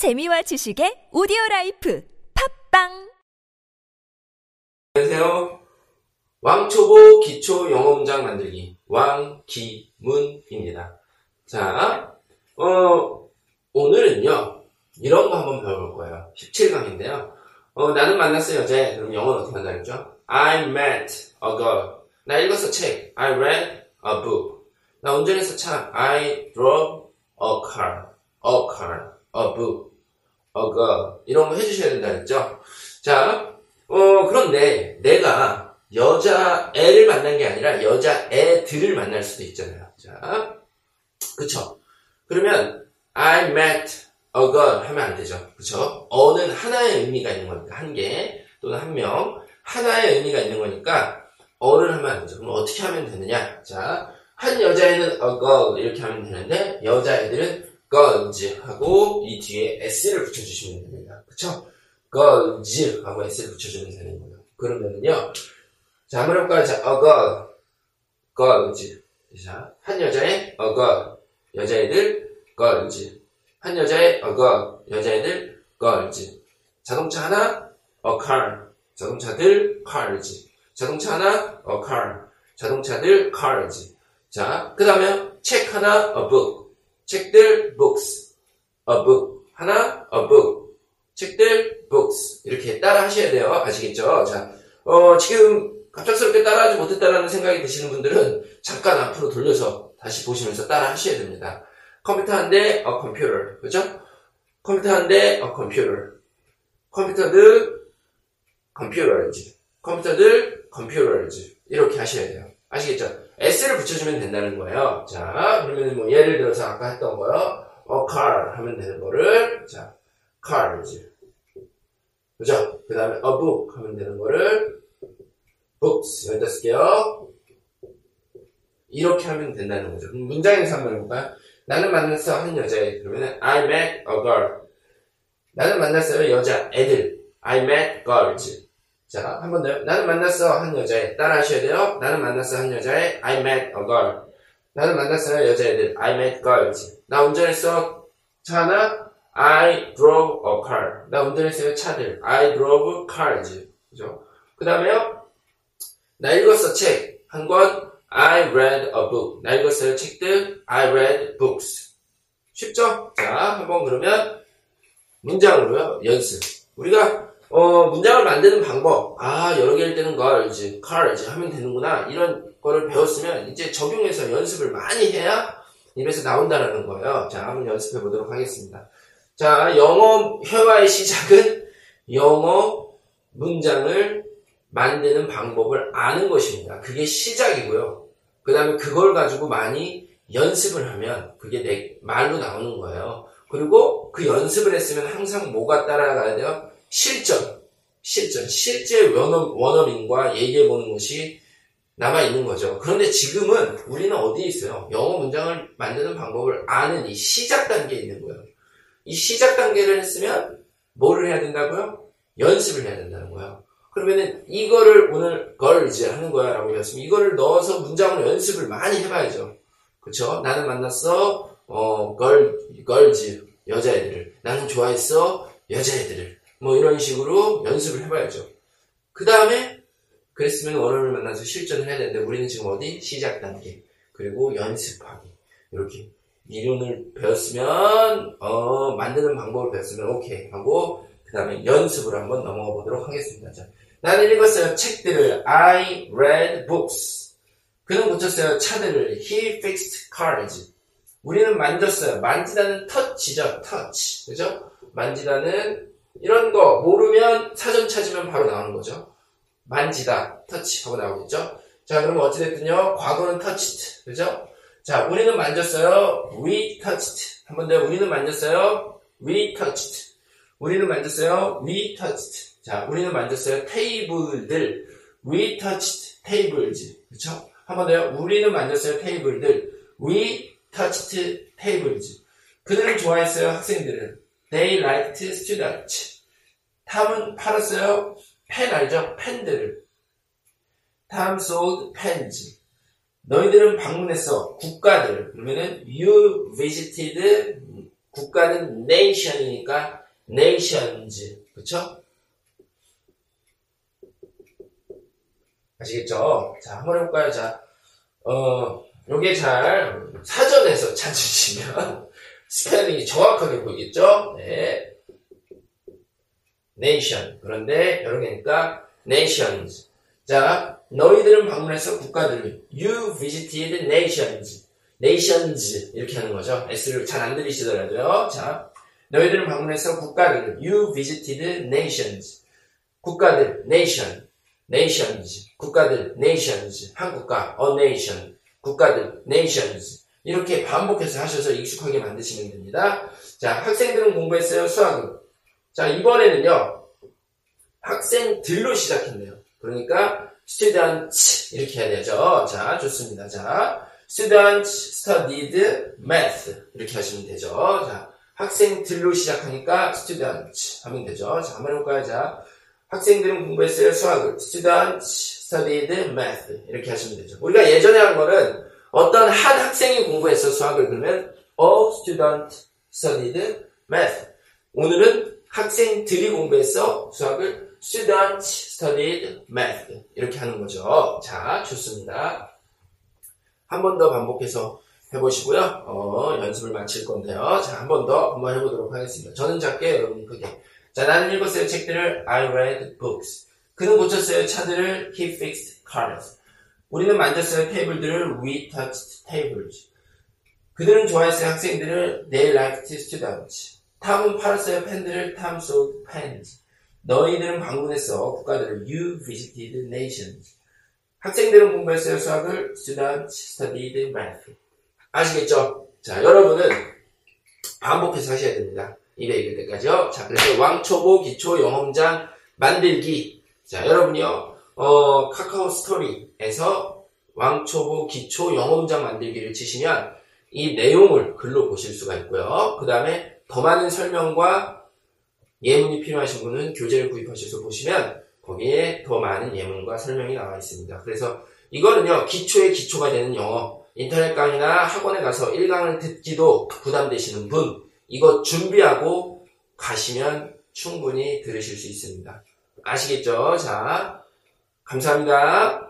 재미와 지식의 오디오 라이프 팟빵 안녕하세요. 왕초보 기초 영어 문장 만들기 왕기문입니다. 자, 어, 오늘은요 이런 거 한번 배워볼 거예요. 17강인데요. 어, 나는 만났어 여자애. 그럼 영어는 어떻게 한다 그랬죠? I met a girl. 나 읽었어 책. I read a book. 나 운전했어 차. I drove a car. A car. A book. A girl. 이런 거 해주셔야 된다 그랬죠? 자, 어, 그런데 내가 여자 애를 만난 게 아니라 여자 애들을 만날 수도 있잖아요. 자, 그쵸? 그러면 I met a girl 하면 안 되죠. 그쵸? 어는 하나의 의미가 있는 거니까 한 개 또는 한 명 하나의 의미가 있는 거니까 어를 하면 안 되죠. 그럼 어떻게 하면 되느냐? 자, 한 여자애는 a girl 이렇게 하면 되는데 여자애들은 girls 하고 이 뒤에 s를 붙여주시면 됩니다. 그쵸? girls 하고 s를 붙여주면 되는 거예요. 그러면은요, 자, 한번 해볼까요? 자, a girl, girls. 자, 한 여자의 a girl, 여자애들, girls. 한 여자의 a girl, 여자애들, girls. 자동차 하나, a car, 자동차들, cars. 자동차 하나, a car, 자동차들, cars. 자, 그 다음에 책 하나, a book. 책들, books. a book. 하나, a book. 책들, books. 이렇게 따라 하셔야 돼요. 아시겠죠? 자, 어, 지금 갑작스럽게 따라하지 못했다라는 생각이 드시는 분들은 잠깐 앞으로 돌려서 다시 보시면서 따라 하셔야 됩니다. 컴퓨터 한 대, a computer. 그죠? 컴퓨터 한 대, a computer. 컴퓨터들, computers. 컴퓨터들, computers. 이렇게 하셔야 돼요. 아시겠죠? S를 붙여주면 된다는 거예요. 자, 그러면 뭐 예를 들어서 아까 했던 거요. a car 하면 되는 거를, 자, cars. 그죠? 그 다음에 a book 하면 되는 거를 books 15개요. 이렇게 하면 된다는 거죠. 그럼 문장에서 한번 해볼까요? 나는 만났어 한 여자애. 그러면 I met a girl. 나는 만났어요 여자 애들. I met girls. 자, 한 번 더요. 나는 만났어 한 여자애. 따라 하셔야 돼요. 나는 만났어 한 여자애. I met a girl. 나는 만났어요 여자애들. I met girls. 나 운전했어 차 하나. I drove a car. 나 운전했어요 차들. I drove cars. 그죠? 그 다음에요. 나 읽었어 책. 한 권. I read a book. 나 읽었어요 책들. I read books. 쉽죠? 자, 한번 그러면 문장으로요. 연습. 우리가 어, 문장을 만드는 방법. 아, 여러 개일 때는 girls, cars 하면 되는구나. 이런 거를 배웠으면 이제 적용해서 연습을 많이 해야 입에서 나온다라는 거예요. 자, 한번 연습해 보도록 하겠습니다. 자, 영어 회화의 시작은 영어 문장을 만드는 방법을 아는 것입니다. 그게 시작이고요. 그 다음에 그걸 가지고 많이 연습을 하면 그게 내 말로 나오는 거예요. 그리고 그 연습을 했으면 항상 뭐가 따라가야 돼요? 실전. 실전. 실제 원어, 원어민과 얘기해보는 것이 남아있는 거죠. 그런데 지금은 우리는 어디에 있어요? 영어 문장을 만드는 방법을 아는 이 시작 단계에 있는 거예요. 이 시작 단계를 했으면 뭐를 해야 된다고요? 연습을 해야 된다는 거예요. 그러면은 이거를 오늘 걸즈 하는 거야 라고 했으면 이거를 넣어서 문장으로 연습을 많이 해봐야죠. 그쵸? 나는 만났어 어, 걸, 걸즈 여자애들을 나는 좋아했어 여자애들을 뭐 이런 식으로 연습을 해봐야죠. 그 다음에 그랬으면 원어를 만나서 실전을 해야 되는데 우리는 지금 어디? 시작 단계 그리고 연습하기 이렇게 이론을 배웠으면 어, 만드는 방법을 배웠으면 오케이 하고 그 다음에 연습을 한번 넘어가 보도록 하겠습니다. 자, 나는 읽었어요. 책들을. I read books. 그는 고쳤어요. 차들을. He fixed cars. 우리는 만졌어요. 만지다는 touch죠. touch. 그죠? 만지다는 이런 거 모르면 사전 찾으면 바로 나오는 거죠. 만지다. touch 하고 나오겠죠? 자, 그럼 어찌됐든요. 과거는 touched. 그죠? 자, 우리는 만졌어요. We touched. 한 번 더. 우리는 만졌어요. We touched. 우리는 만졌어요. We touched. 자, 우리는 만졌어요. 테이블들. We touched tables. 그쵸? 한 번 더요. 우리는 만졌어요. 테이블들. We touched tables. 그들을 좋아했어요. 학생들은. They liked students. 탐은 팔았어요. 펜 알죠? 펜들을. 탐 sold pens. 너희들은 방문했어. 국가들. 그러면은 you visited 국가는 nation이니까 nations. 그쵸? 아시겠죠? 자, 한번 해볼까요? 자, 어, 요게 잘 사전에서 찾으시면 스펠링이 정확하게 보이겠죠? 네. nation. 그런데 여러 개니까 nations. 자, 너희들은 방문했어 국가들을 you visited nations. nations 이렇게 하는 거죠. s를 잘 안 들리시더라도요. 자, 너희들은 방문했어 국가들을 you visited nations. 국가들 nation. nations. 국가들 nations. 한 국가 a nation. 국가들 nations. 이렇게 반복해서 하셔서 익숙하게 만드시면 됩니다. 자, 학생들은 공부했어요. 수학은. 자, 이번에는요. 학생들로 시작했네요. 그러니까 students 이렇게 해야 되죠. 자, 좋습니다. 자, students studied math 이렇게 하시면 되죠. 자, 학생들로 시작하니까 students 하면 되죠. 자, 한번 해볼까요? 자, 학생들은 공부했어요. 수학을. students studied math 이렇게 하시면 되죠. 우리가 예전에 한 거는 어떤 한 학생이 공부해서 수학을 그러면 all student studied math. 오늘은 학생들이 공부해서 수학을 students studied math 이렇게 하는 거죠. 자, 좋습니다. 한 번 더 반복해서 해보시고요. 어, 연습을 마칠 건데요. 자, 한 번 더 한번 해보도록 하겠습니다. 저는 작게, 여러분 크게. 자, 나는 읽었어요. 책들을 I read books. 그는 고쳤어요. 차들을 he fixed cars. 우리는 만졌어요. 테이블들을 we touched tables. 그들은 좋아했어요. 학생들을 they liked students. 탐은 팔았어요. 펜들을 Tom sold pens. 너희들은 방문했어. 국가들을 you visited nations. 학생들은 공부했어요. 수학을 students studied math. 아시겠죠? 자, 여러분은 반복해서 하셔야 됩니다. 입에 익을 때까지요. 자, 그래서 왕초보 기초 영험장 만들기. 자, 여러분이요. 어, 카카오 스토리에서 왕초보 기초 영험장 만들기를 치시면 이 내용을 글로 보실 수가 있고요. 그 다음에 더 많은 설명과 예문이 필요하신 분은 교재를 구입하셔서 보시면 거기에 더 많은 예문과 설명이 나와 있습니다. 그래서 이거는요, 기초의 기초가 되는 영어, 인터넷 강의나 학원에 가서 1강을 듣기도 부담되시는 분, 이거 준비하고 가시면 충분히 들으실 수 있습니다. 아시겠죠? 자, 감사합니다.